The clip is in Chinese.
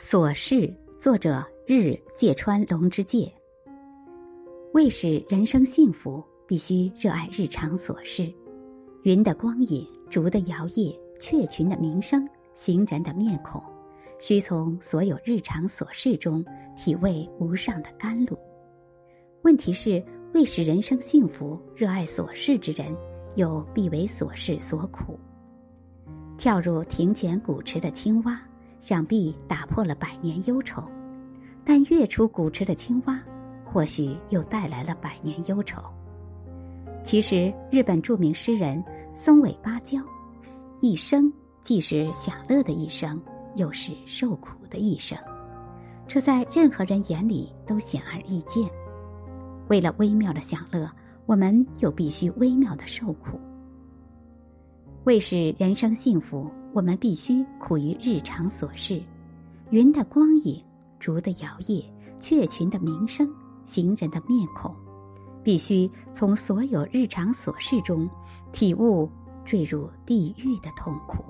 琐事，作者日芥川龙之介。为使人生幸福，必须热爱日常琐事。云的光影，竹的摇曳，雀群的鸣声，行人的面孔，需从所有日常琐事中体味无上的甘露。问题是，为使人生幸福，热爱琐事之人，又必为琐事所苦。跳入庭前古池的青蛙。想必打破了百年忧愁，但跃出古池的青蛙，或许又带来了百年忧愁。其实，日本著名诗人松尾芭蕉，一生既是享乐的一生，又是受苦的一生，这在任何人眼里都显而易见。为了微妙的享乐，我们又必须微妙的受苦。为使人生幸福，我们必须苦于日常琐事。云的光影，竹的摇曳，雀群的鸣声，行人的面孔，必须从所有日常琐事中体悟坠入地狱的痛苦。